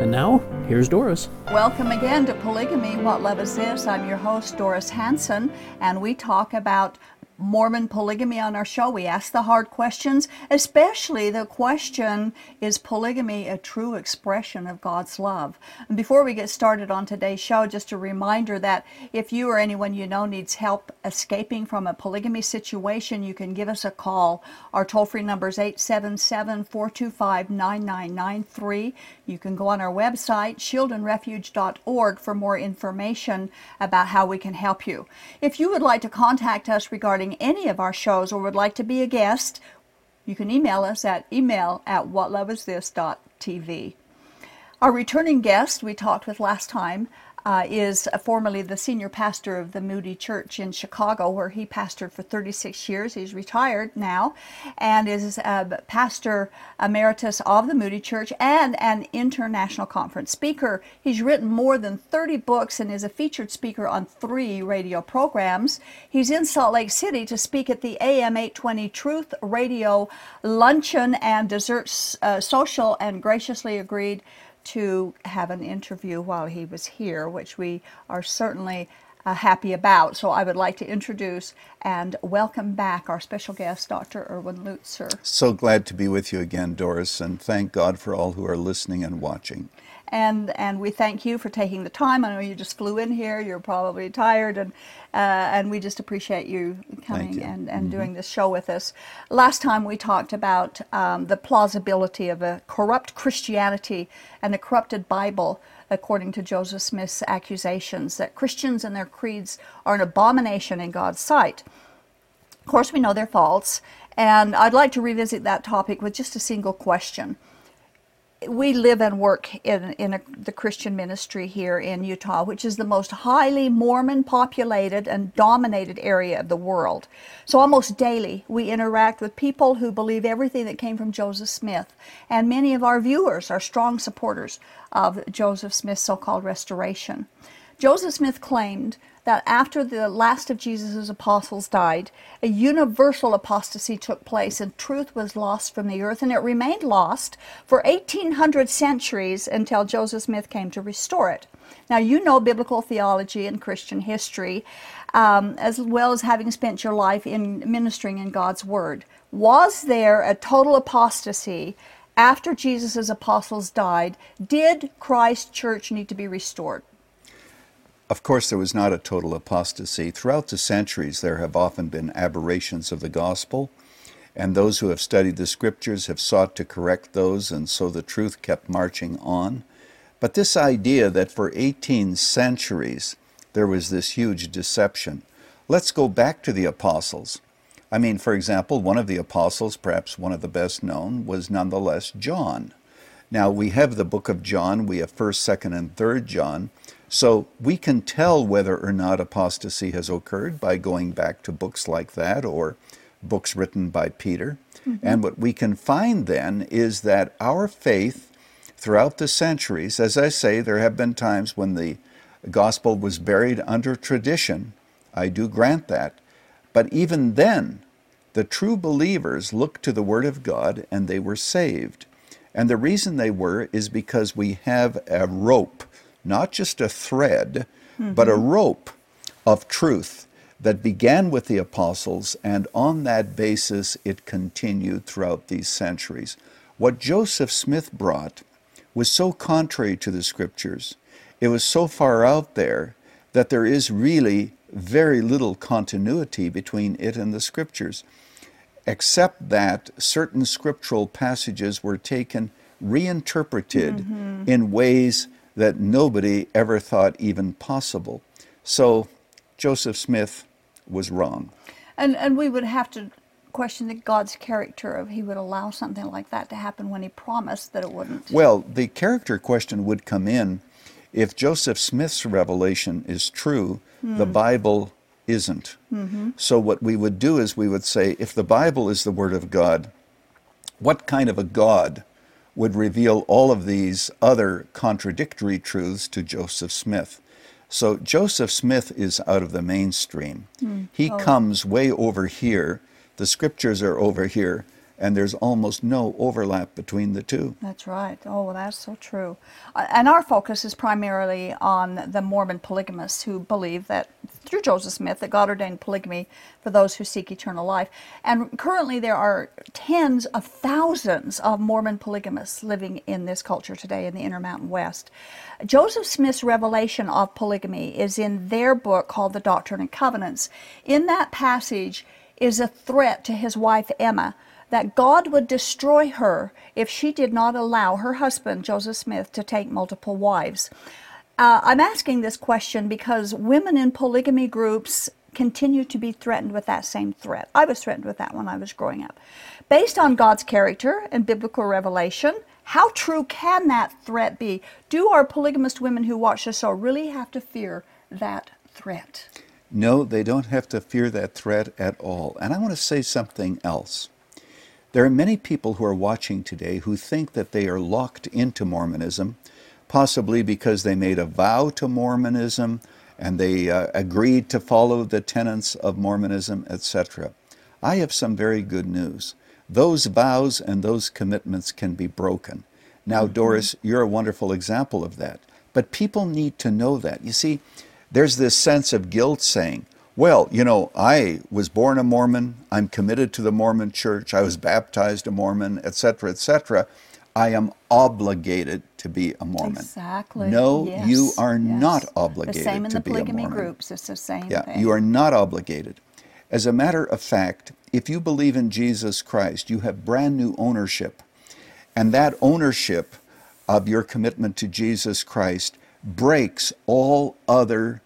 And now, here's Doris. Welcome again to Polygamy What Love Is This? I'm your host, Doris Hanson, and we talk about Mormon polygamy on our show. We ask the hard questions, especially the question Is polygamy a true expression of God's love? And before we get started on today's show, just a reminder that if you or anyone you know needs help escaping from a polygamy situation, you can give us a call. Our toll free number is 877 425 9993. You can go on our website, shieldandrefuge.org, for more information about how we can help you. If you would like to contact us regarding any of our shows or would like to be a guest, you can email us at email at whatloveisthis.tv. Our returning guest we talked with last time uh, is formerly the senior pastor of the Moody Church in Chicago, where he pastored for 36 years. He's retired now and is uh, pastor emeritus of the Moody Church and an international conference speaker. He's written more than 30 books and is a featured speaker on three radio programs. He's in Salt Lake City to speak at the AM 820 Truth Radio Luncheon and Dessert uh, Social and graciously agreed to have an interview while he was here, which we are certainly uh, happy about. So I would like to introduce and welcome back our special guest, Dr. Erwin Lutzer. So glad to be with you again, Doris, and thank God for all who are listening and watching and and we thank you for taking the time. I know you just flew in here; you're probably tired, and uh, and we just appreciate you coming you. and and mm-hmm. doing this show with us. Last time we talked about um, the plausibility of a corrupt Christianity and a corrupted Bible. According to Joseph Smith's accusations, that Christians and their creeds are an abomination in God's sight. Of course, we know they're false, and I'd like to revisit that topic with just a single question we live and work in, in a, the Christian ministry here in Utah, which is the most highly Mormon populated and dominated area of the world. So almost daily we interact with people who believe everything that came from Joseph Smith. And many of our viewers are strong supporters of Joseph Smith's so called restoration. Joseph Smith claimed that after the last of Jesus' apostles died, a universal apostasy took place and truth was lost from the earth, and it remained lost for 1800 centuries until Joseph Smith came to restore it. Now, you know biblical theology and Christian history, um, as well as having spent your life in ministering in God's Word. Was there a total apostasy after Jesus' apostles died? Did Christ's Church need to be restored? Of course, there was not a total apostasy. Throughout the centuries, there have often been aberrations of the gospel, and those who have studied the scriptures have sought to correct those, and so the truth kept marching on. But this idea that for 18 centuries there was this huge deception, let's go back to the apostles. I mean, for example, one of the apostles, perhaps one of the best known, was nonetheless John. Now, we have the book of John, we have 1st, 2nd, and 3rd John. So we can tell whether or not apostasy has occurred by going back to books like that or books written by Peter. Mm-hmm. And what we can find then is that our faith throughout the centuries, as I say, there have been times when the gospel was buried under tradition. I do grant that. But even then, the true believers looked to the Word of God and they were saved. And the reason they were is because we have a rope not just a thread, mm-hmm. but a rope of truth that began with the apostles, and on that basis it continued throughout these centuries. What Joseph Smith brought was so contrary to the scriptures, it was so far out there that there is really very little continuity between it and the scriptures, except that certain scriptural passages were taken, reinterpreted mm-hmm. in ways that nobody ever thought even possible. So Joseph Smith was wrong. And, and we would have to question the God's character of he would allow something like that to happen when he promised that it wouldn't. Well, the character question would come in if Joseph Smith's revelation is true, hmm. the Bible isn't. Mm-hmm. So, what we would do is we would say, if the Bible is the Word of God, what kind of a God would reveal all of these other contradictory truths to Joseph Smith? So, Joseph Smith is out of the mainstream. Hmm. He oh. comes way over here. The scriptures are over here, and there's almost no overlap between the two. That's right. Oh, well, that's so true. Uh, And our focus is primarily on the Mormon polygamists who believe that through Joseph Smith that God ordained polygamy for those who seek eternal life. And currently there are tens of thousands of Mormon polygamists living in this culture today in the Intermountain West. Joseph Smith's revelation of polygamy is in their book called The Doctrine and Covenants. In that passage is a threat to his wife Emma that God would destroy her if she did not allow her husband, Joseph Smith, to take multiple wives. Uh, I'm asking this question because women in polygamy groups continue to be threatened with that same threat. I was threatened with that when I was growing up. Based on God's character and biblical revelation, how true can that threat be? Do our polygamist women who watch the show really have to fear that threat? No, they don't have to fear that threat at all. And I want to say something else. There are many people who are watching today who think that they are locked into Mormonism, possibly because they made a vow to Mormonism and they uh, agreed to follow the tenets of Mormonism, etc. I have some very good news. Those vows and those commitments can be broken. Now, Doris, you're a wonderful example of that. But people need to know that. You see, there's this sense of guilt saying, well, you know, I was born a Mormon, I'm committed to the Mormon church, I was mm-hmm. baptized a Mormon, etc., etc. I am obligated to be a Mormon. Exactly. No, Yes, you are yes. not The obligated same in to the be a polygamy groups. It's the same Yeah, thing. you are not obligated. As a matter of fact, if you believe in Jesus Christ, you have brand new ownership. And that ownership of your commitment to Jesus Christ breaks all other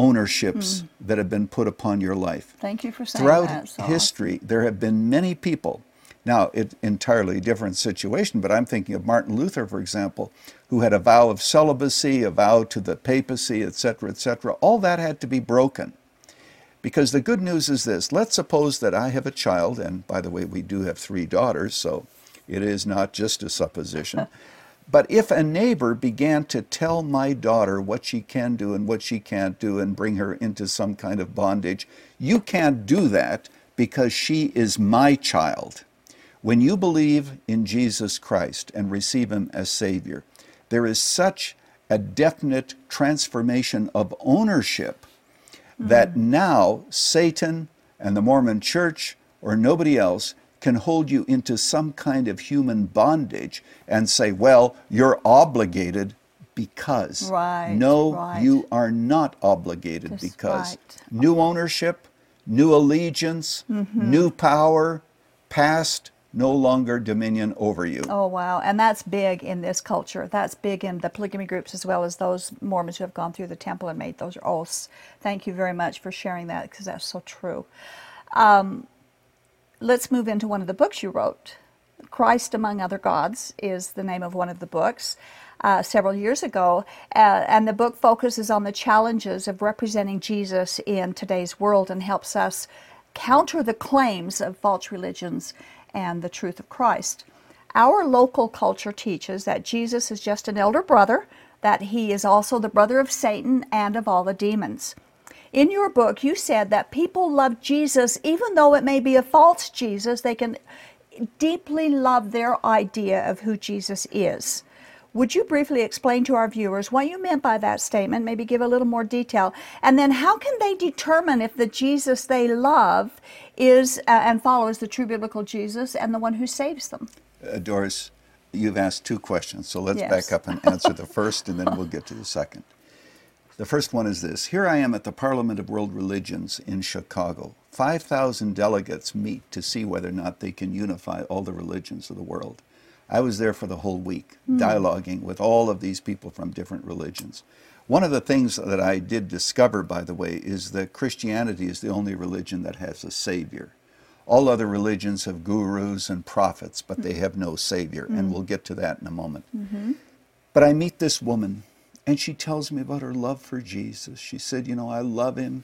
ownerships hmm. that have been put upon your life. Thank you for saying Throughout that. So history, there have been many people. Now, it's entirely different situation, but I'm thinking of Martin Luther, for example, who had a vow of celibacy, a vow to the papacy, etc., etc. All that had to be broken. Because the good news is this let's suppose that I have a child, and by the way, we do have three daughters, so it is not just a supposition. but if a neighbor began to tell my daughter what she can do and what she can't do and bring her into some kind of bondage, you can't do that because she is my child. When you believe in Jesus Christ and receive Him as Savior, there is such a definite transformation of ownership that mm. now Satan and the Mormon church or nobody else can hold you into some kind of human bondage and say, well, you're obligated because. Right, no, right. you are not obligated That's because. right. New ownership, new allegiance, Mm-hmm. new power, past, no longer dominion over you. Oh, wow. And that's big in this culture. That's big in the polygamy groups as well as those Mormons who have gone through the temple and made those oaths. Thank you very much for sharing that because that's so true. Um, let's move into one of the books you wrote. Christ Among Other Gods is the name of one of the books. Uh, several years ago, uh, and the book focuses on the challenges of representing Jesus in today's world and helps us counter the claims of false religions and the truth of Christ. Our local culture teaches that Jesus is just an elder brother, that he is also the brother of Satan and of all the demons. In your book, you said that people love Jesus, even though it may be a false Jesus, they can deeply love their idea of who Jesus is. Would you briefly explain to our viewers what you meant by that statement? Maybe give a little more detail. And then, how can they determine if the Jesus they love is uh, and follows the true biblical Jesus and the one who saves them? Uh, Doris, you've asked two questions, so let's Yes. back up and answer the first, and then we'll get to the second. The first one is this Here I am at the Parliament of World Religions in Chicago. 5,000 delegates meet to see whether or not they can unify all the religions of the world. I was there for the whole week, hmm. dialoguing with all of these people from different religions. One of the things that I did discover, by the way, is that Christianity is the only religion that has a savior. All other religions have gurus and prophets, but they hmm. have no savior, and hmm. we'll get to that in a moment. Mm-hmm. But I meet this woman, and she tells me about her love for Jesus. She said, You know, I love him.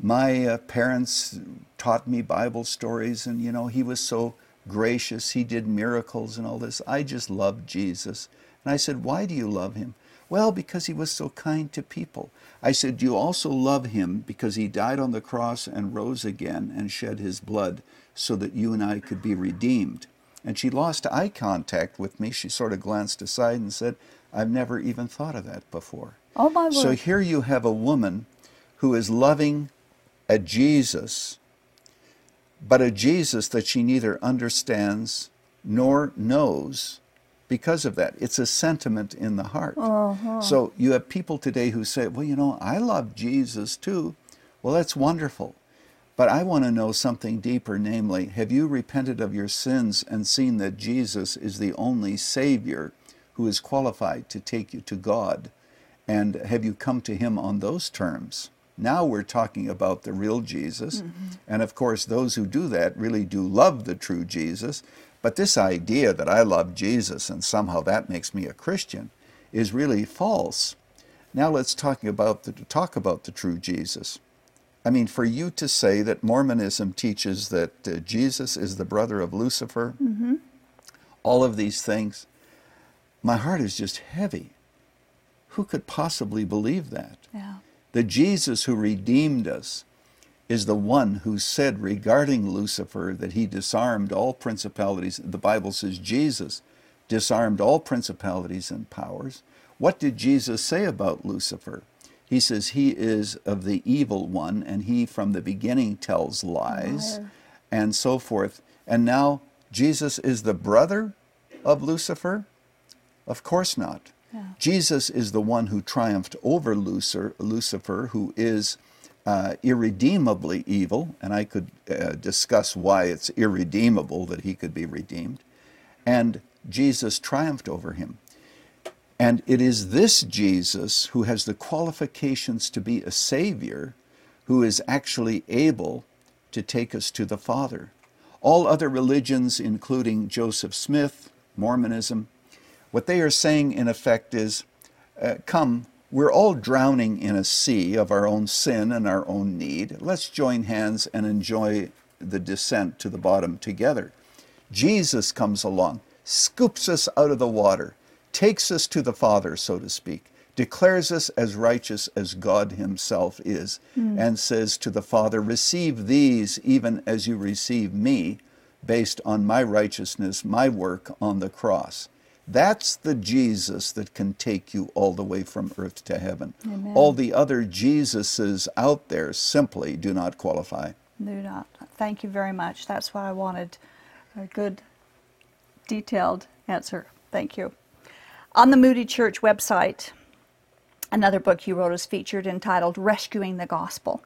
my uh, parents taught me Bible stories, and you know, he was so gracious. He did miracles and all this. I just loved Jesus. And I said, Why do you love him? Well, because he was so kind to people. I said, Do you also love him because he died on the cross and rose again and shed his blood so that you and I could be redeemed? And she lost eye contact with me. She sort of glanced aside and said, I've never even thought of that before. Oh, my word. So here you have a woman who is loving a Jesus, but a Jesus that she neither understands nor knows because of that. It's a sentiment in the heart. Uh-huh. So you have people today who say, well, you know, I love Jesus too. Well, that's wonderful. But I want to know something deeper, namely, have you repented of your sins and seen that Jesus is the only Savior who is qualified to take you to God? And have you come to Him on those terms? Now we're talking about the real Jesus. Mm-hmm. And of course, those who do that really do love the true Jesus. But this idea that I love Jesus and somehow that makes me a Christian is really false. Now let's talk about the, talk about the true Jesus. I mean, for you to say that Mormonism teaches that uh, Jesus is the brother of Lucifer, mm-hmm. all of these things, my heart is just heavy. Who could possibly believe that? Yeah. The Jesus who redeemed us is the one who said regarding Lucifer that he disarmed all principalities. The Bible says Jesus disarmed all principalities and powers. What did Jesus say about Lucifer? He says he is of the evil one and he from the beginning tells lies Liar. and so forth. And now Jesus is the brother of Lucifer? Of course not. Yeah. Jesus is the one who triumphed over Lucifer, who is uh, irredeemably evil, and I could uh, discuss why it's irredeemable that he could be redeemed. And Jesus triumphed over him. And it is this Jesus who has the qualifications to be a Savior who is actually able to take us to the Father. All other religions, including Joseph Smith, Mormonism, what they are saying in effect is uh, come, we're all drowning in a sea of our own sin and our own need. Let's join hands and enjoy the descent to the bottom together. Jesus comes along, scoops us out of the water, takes us to the Father, so to speak, declares us as righteous as God Himself is, mm. and says to the Father, Receive these even as you receive me, based on my righteousness, my work on the cross. That's the Jesus that can take you all the way from earth to heaven. Amen. All the other Jesuses out there simply do not qualify. Do not. Thank you very much. That's what I wanted. A good, detailed answer. Thank you. On the Moody Church website, another book you wrote is featured entitled Rescuing the Gospel.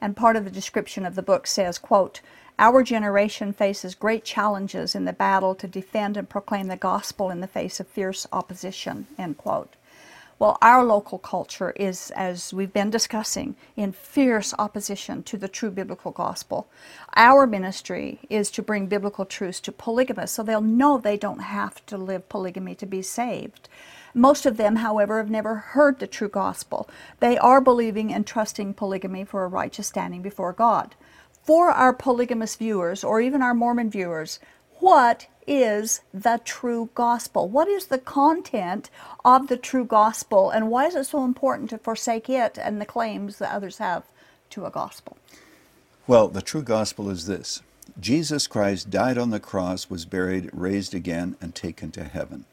And part of the description of the book says, quote, our generation faces great challenges in the battle to defend and proclaim the gospel in the face of fierce opposition. End quote. Well, our local culture is, as we've been discussing, in fierce opposition to the true biblical gospel. Our ministry is to bring biblical truths to polygamists so they'll know they don't have to live polygamy to be saved. Most of them, however, have never heard the true gospel. They are believing and trusting polygamy for a righteous standing before God for our polygamous viewers or even our Mormon viewers, what is the true gospel? What is the content of the true gospel, and why is it so important to forsake it and the claims that others have to a gospel? Well, the true gospel is this Jesus Christ died on the cross, was buried, raised again, and taken to heaven.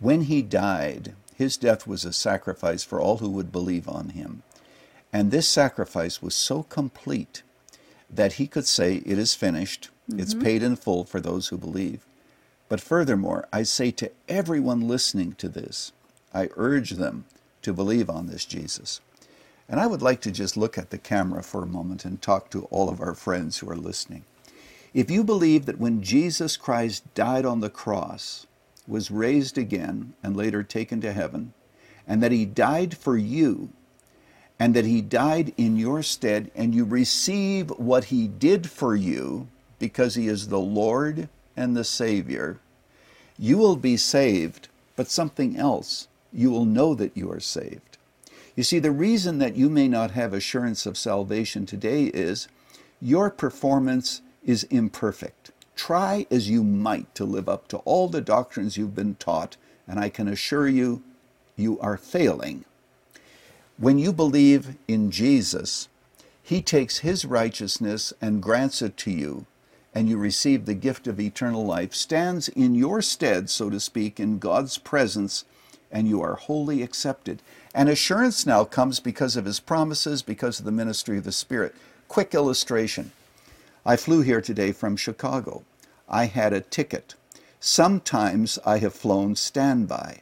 When he died, his death was a sacrifice for all who would believe on him. And this sacrifice was so complete that he could say, It is finished, mm-hmm. it's paid in full for those who believe. But furthermore, I say to everyone listening to this, I urge them to believe on this Jesus. And I would like to just look at the camera for a moment and talk to all of our friends who are listening. If you believe that when Jesus Christ died on the cross, was raised again, and later taken to heaven, and that he died for you and that he died in your stead, and you receive what he did for you because he is the Lord and the Savior, you will be saved, but something else. You will know that you are saved. You see, the reason that you may not have assurance of salvation today is your performance is imperfect. Try as you might to live up to all the doctrines you've been taught, and I can assure you, you are failing. When you believe in Jesus, He takes His righteousness and grants it to you, and you receive the gift of eternal life, stands in your stead, so to speak, in God's presence, and you are wholly accepted. And assurance now comes because of His promises, because of the ministry of the Spirit. Quick illustration. I flew here today from Chicago. I had a ticket. Sometimes I have flown standby.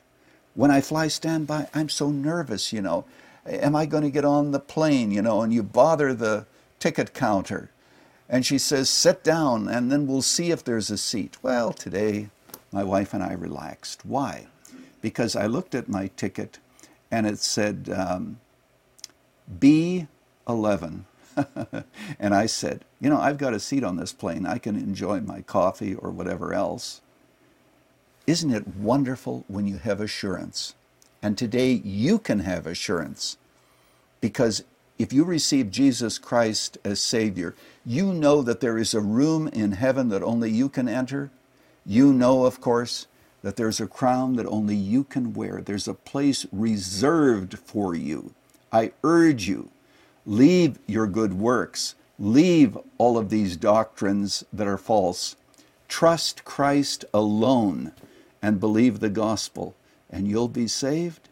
When I fly standby, I'm so nervous, you know. Am I going to get on the plane, you know? And you bother the ticket counter. And she says, sit down and then we'll see if there's a seat. Well, today my wife and I relaxed. Why? Because I looked at my ticket and it said um, B11. and I said, You know, I've got a seat on this plane. I can enjoy my coffee or whatever else. Isn't it wonderful when you have assurance? And today you can have assurance because if you receive Jesus Christ as Savior, you know that there is a room in heaven that only you can enter. You know, of course, that there's a crown that only you can wear. There's a place reserved for you. I urge you Leave your good works. Leave all of these doctrines that are false. Trust Christ alone and believe the gospel, and you'll be saved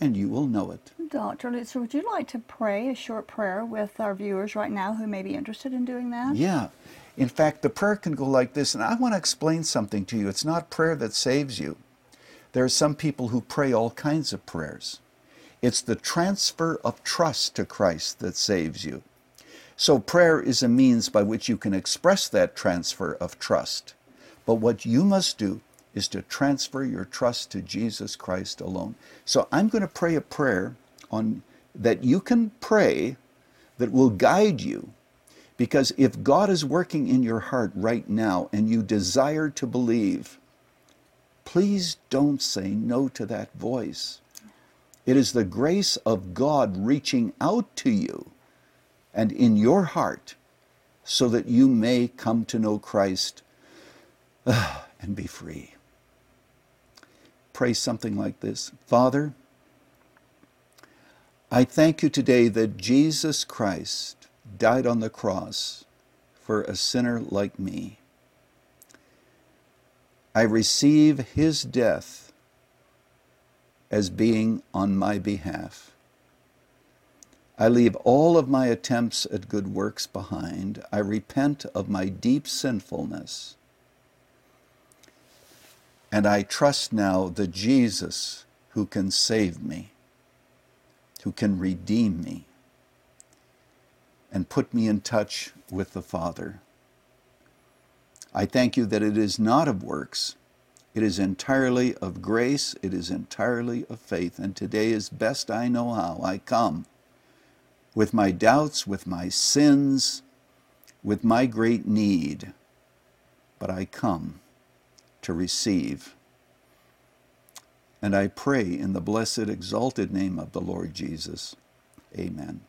and you will know it. Dr. Lutzer, would you like to pray a short prayer with our viewers right now who may be interested in doing that? Yeah. In fact, the prayer can go like this, and I want to explain something to you. It's not prayer that saves you. There are some people who pray all kinds of prayers. It's the transfer of trust to Christ that saves you. So prayer is a means by which you can express that transfer of trust. But what you must do is to transfer your trust to Jesus Christ alone. So I'm going to pray a prayer on that you can pray that will guide you because if God is working in your heart right now and you desire to believe, please don't say no to that voice. It is the grace of God reaching out to you and in your heart so that you may come to know Christ and be free. Pray something like this Father, I thank you today that Jesus Christ died on the cross for a sinner like me. I receive his death as being on my behalf. I leave all of my attempts at good works behind. I repent of my deep sinfulness. And I trust now the Jesus who can save me, who can redeem me, and put me in touch with the Father. I thank you that it is not of works, it is entirely of grace, it is entirely of faith. And today, as best I know how, I come with my doubts, with my sins, with my great need. But I come to receive. And I pray in the blessed, exalted name of the Lord Jesus. Amen.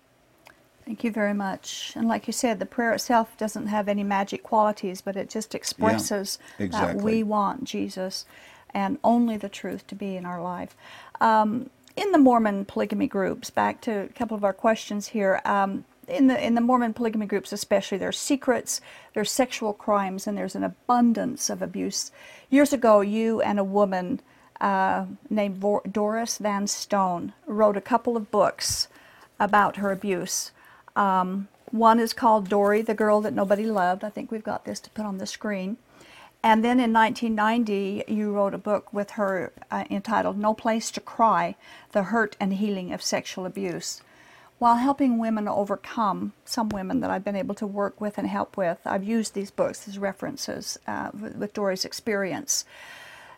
Thank you very much. And like you said, the prayer itself doesn't have any magic qualities, but it just expresses yeah, exactly. that we want Jesus and only the truth to be in our life. Um, in the Mormon polygamy groups, back to a couple of our questions here. Um, in the in the Mormon polygamy groups, especially, there's secrets, there's sexual crimes, and there's an abundance of abuse. Years ago, you and a woman uh, named Doris Van Stone wrote a couple of books about her abuse. Um, one is called Dorie, the Girl That Nobody Loved. I think we've got this to put on the screen. And then in 1990, you wrote a book with her uh, entitled No Place to Cry The Hurt and Healing of Sexual Abuse. While helping women overcome, some women that I've been able to work with and help with, I've used these books as references uh, with Dorie's experience.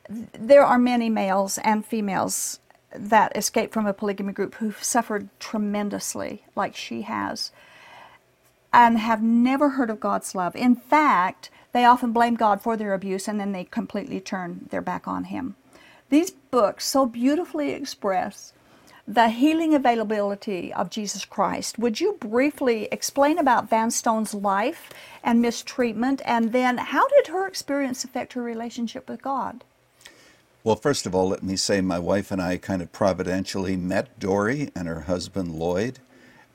There are many males and females that escaped from a polygamy group who've suffered tremendously, like she has, and have never heard of God's love. In fact, they often blame God for their abuse and then they completely turn their back on Him. These books so beautifully express the healing availability of Jesus Christ. Would you briefly explain about Van Stone's life and mistreatment, and then how did her experience affect her relationship with God? Well, first of all, let me say my wife and I kind of providentially met Dorie and her husband Lloyd,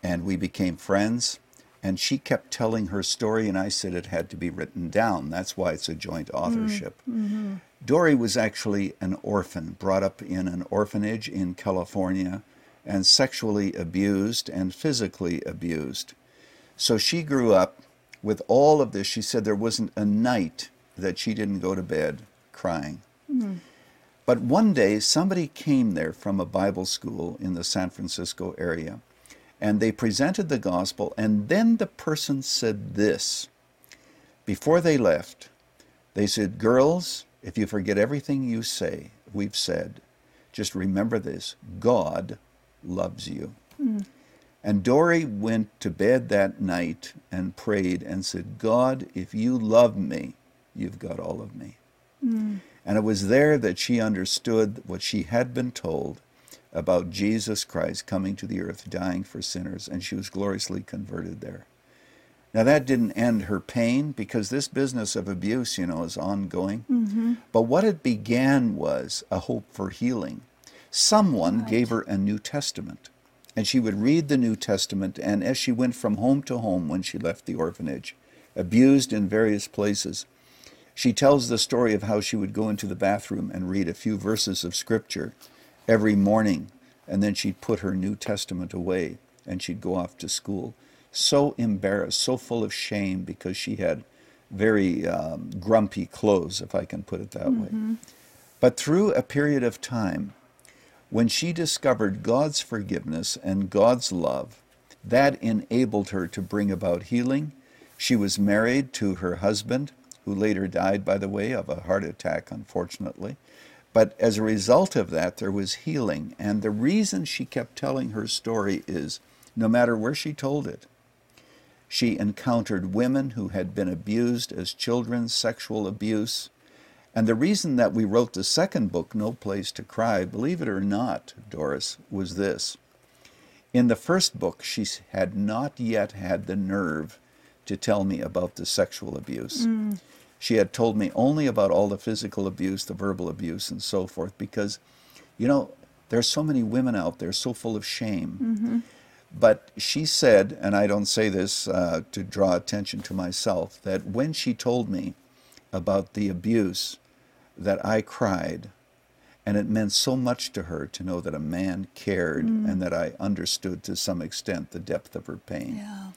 and we became friends. And she kept telling her story, and I said it had to be written down. That's why it's a joint authorship. Mm-hmm. Dorie was actually an orphan, brought up in an orphanage in California, and sexually abused and physically abused. So she grew up with all of this. She said there wasn't a night that she didn't go to bed crying. Mm-hmm. But one day, somebody came there from a Bible school in the San Francisco area, and they presented the gospel, and then the person said this. Before they left, they said, Girls, if you forget everything you say, we've said, just remember this God loves you. Mm. And Dorie went to bed that night and prayed and said, God, if you love me, you've got all of me. Mm. And it was there that she understood what she had been told about Jesus Christ coming to the earth, dying for sinners, and she was gloriously converted there. Now, that didn't end her pain because this business of abuse, you know, is ongoing. Mm-hmm. But what it began was a hope for healing. Someone right. gave her a New Testament, and she would read the New Testament, and as she went from home to home when she left the orphanage, abused in various places, she tells the story of how she would go into the bathroom and read a few verses of Scripture every morning, and then she'd put her New Testament away and she'd go off to school. So embarrassed, so full of shame because she had very um, grumpy clothes, if I can put it that mm-hmm. way. But through a period of time, when she discovered God's forgiveness and God's love, that enabled her to bring about healing. She was married to her husband who later died, by the way, of a heart attack, unfortunately. But as a result of that, there was healing. And the reason she kept telling her story is no matter where she told it, she encountered women who had been abused as children, sexual abuse. And the reason that we wrote the second book, No Place to Cry, believe it or not, Doris, was this. In the first book, she had not yet had the nerve to tell me about the sexual abuse. Mm. She had told me only about all the physical abuse, the verbal abuse, and so forth, because, you know, there are so many women out there so full of shame. Mm-hmm. But she said, and I don't say this uh, to draw attention to myself, that when she told me about the abuse, that I cried. And it meant so much to her to know that a man cared mm. and that I understood to some extent the depth of her pain. Yeah.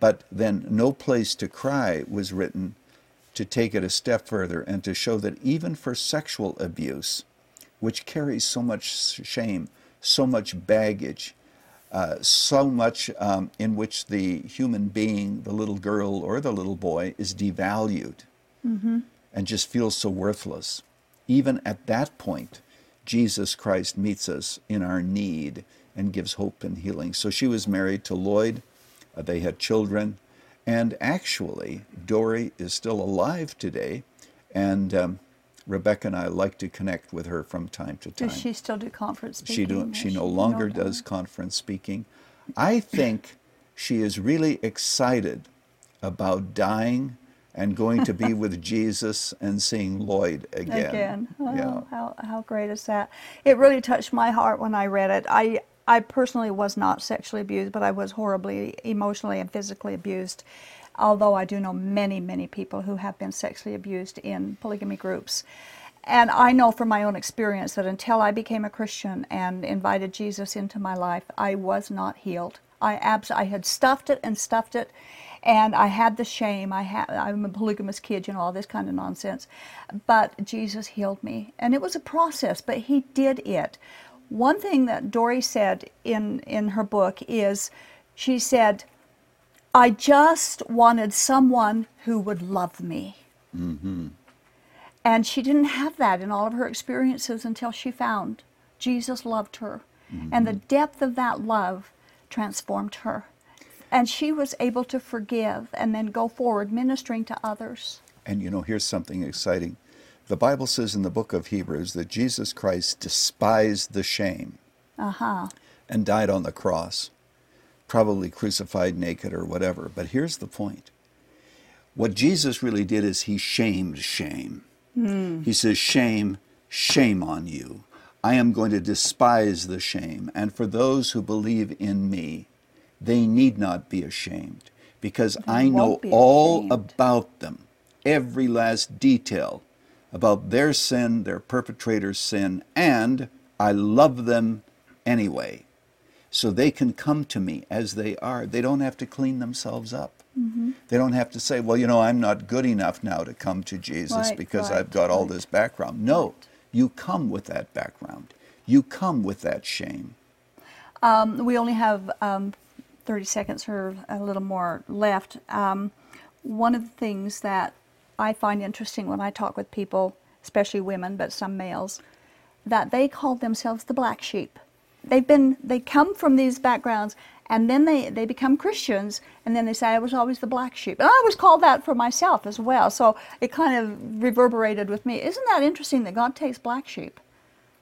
But then No Place to Cry was written to take it a step further and to show that even for sexual abuse, which carries so much shame, so much baggage, uh, so much um, in which the human being, the little girl or the little boy, is devalued mm-hmm. and just feels so worthless. Even at that point, Jesus Christ meets us in our need and gives hope and healing. So she was married to Lloyd. Uh, they had children. And actually, Dorie is still alive today. And um, Rebecca and I like to connect with her from time to time. Does she still do conference speaking? She, do, she no longer does conference speaking. I think she is really excited about dying and going to be with Jesus and seeing Lloyd again. Again. Oh, yeah. how, how great is that? It really touched my heart when I read it. I, I personally was not sexually abused, but I was horribly emotionally and physically abused. Although I do know many, many people who have been sexually abused in polygamy groups. And I know from my own experience that until I became a Christian and invited Jesus into my life, I was not healed. I abs- I had stuffed it and stuffed it, and I had the shame. I had I'm a polygamous kid, you know, all this kind of nonsense. But Jesus healed me, and it was a process, but He did it. One thing that Dorie said in, in her book is she said, I just wanted someone who would love me. Mm-hmm. And she didn't have that in all of her experiences until she found Jesus loved her. Mm-hmm. And the depth of that love transformed her. And she was able to forgive and then go forward ministering to others. And you know, here's something exciting. The Bible says in the book of Hebrews that Jesus Christ despised the shame. Uh-huh. and died on the cross, probably crucified naked or whatever. But here's the point what Jesus really did is he shamed shame. Mm. He says, Shame, shame on you. I am going to despise the shame. And for those who believe in me, they need not be ashamed because they I know all about them, every last detail about their sin, their perpetrator's sin, and I love them anyway. So they can come to me as they are. They don't have to clean themselves up. Mm-hmm. They don't have to say, well, you know, I'm not good enough now to come to Jesus right, because right, I've got right. all this background. No, you come with that background. You come with that shame. Um, we only have um, 30 seconds or a little more left. Um, one of the things that I find interesting when I talk with people, especially women, but some males, that they call themselves the black sheep. They've been, they come from these backgrounds and then they, they become Christians, and then they say, I was always the black sheep. And I was called that for myself as well. So it kind of reverberated with me. Isn't that interesting that God takes black sheep?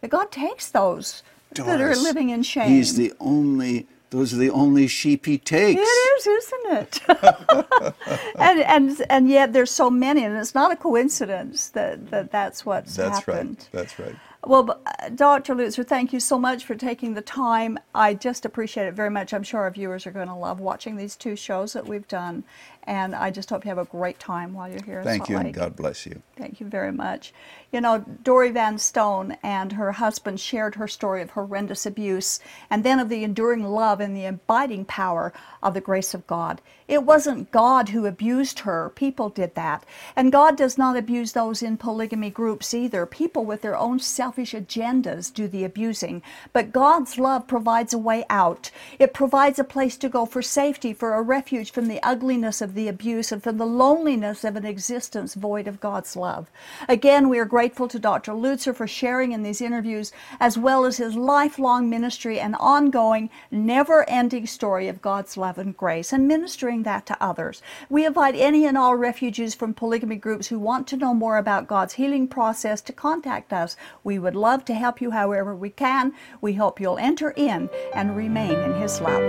That God takes those Doris, that are living in shame. He's the only those are the only sheep he takes. It is, isn't it? and and and yet there's so many, and it's not a coincidence that, that that's what's that's happened. That's right. That's right. Well, uh, Dr. Lutzer, thank you so much for taking the time. I just appreciate it very much. I'm sure our viewers are going to love watching these two shows that we've done. And I just hope you have a great time while you're here. Thank you, Lake. and God bless you. Thank you very much. You know, Dorie Van Stone and her husband shared her story of horrendous abuse and then of the enduring love and the abiding power of the grace of God. It wasn't God who abused her, people did that. And God does not abuse those in polygamy groups either. People with their own selfish agendas do the abusing. But God's love provides a way out, it provides a place to go for safety, for a refuge from the ugliness of the abuse and from the loneliness of an existence void of God's love. Again, we are grateful to Dr. Lutzer for sharing in these interviews, as well as his lifelong ministry and ongoing, never ending story of God's love and grace and ministering that to others. We invite any and all refugees from polygamy groups who want to know more about God's healing process to contact us. We would love to help you however we can. We hope you'll enter in and remain in His love.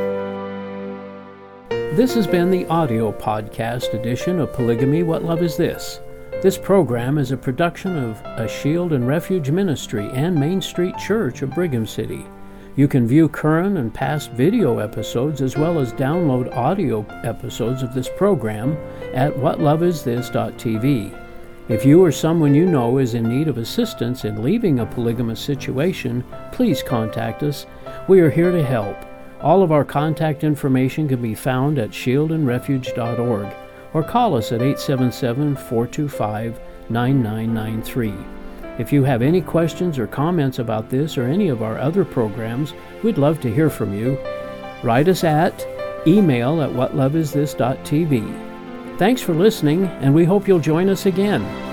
This has been the audio podcast edition of Polygamy What Love Is This? This program is a production of A Shield and Refuge Ministry and Main Street Church of Brigham City. You can view current and past video episodes as well as download audio episodes of this program at whatloveisthis.tv. If you or someone you know is in need of assistance in leaving a polygamous situation, please contact us. We are here to help. All of our contact information can be found at shieldandrefuge.org or call us at 877 425 9993. If you have any questions or comments about this or any of our other programs, we'd love to hear from you. Write us at email at whatloveisthis.tv. Thanks for listening, and we hope you'll join us again.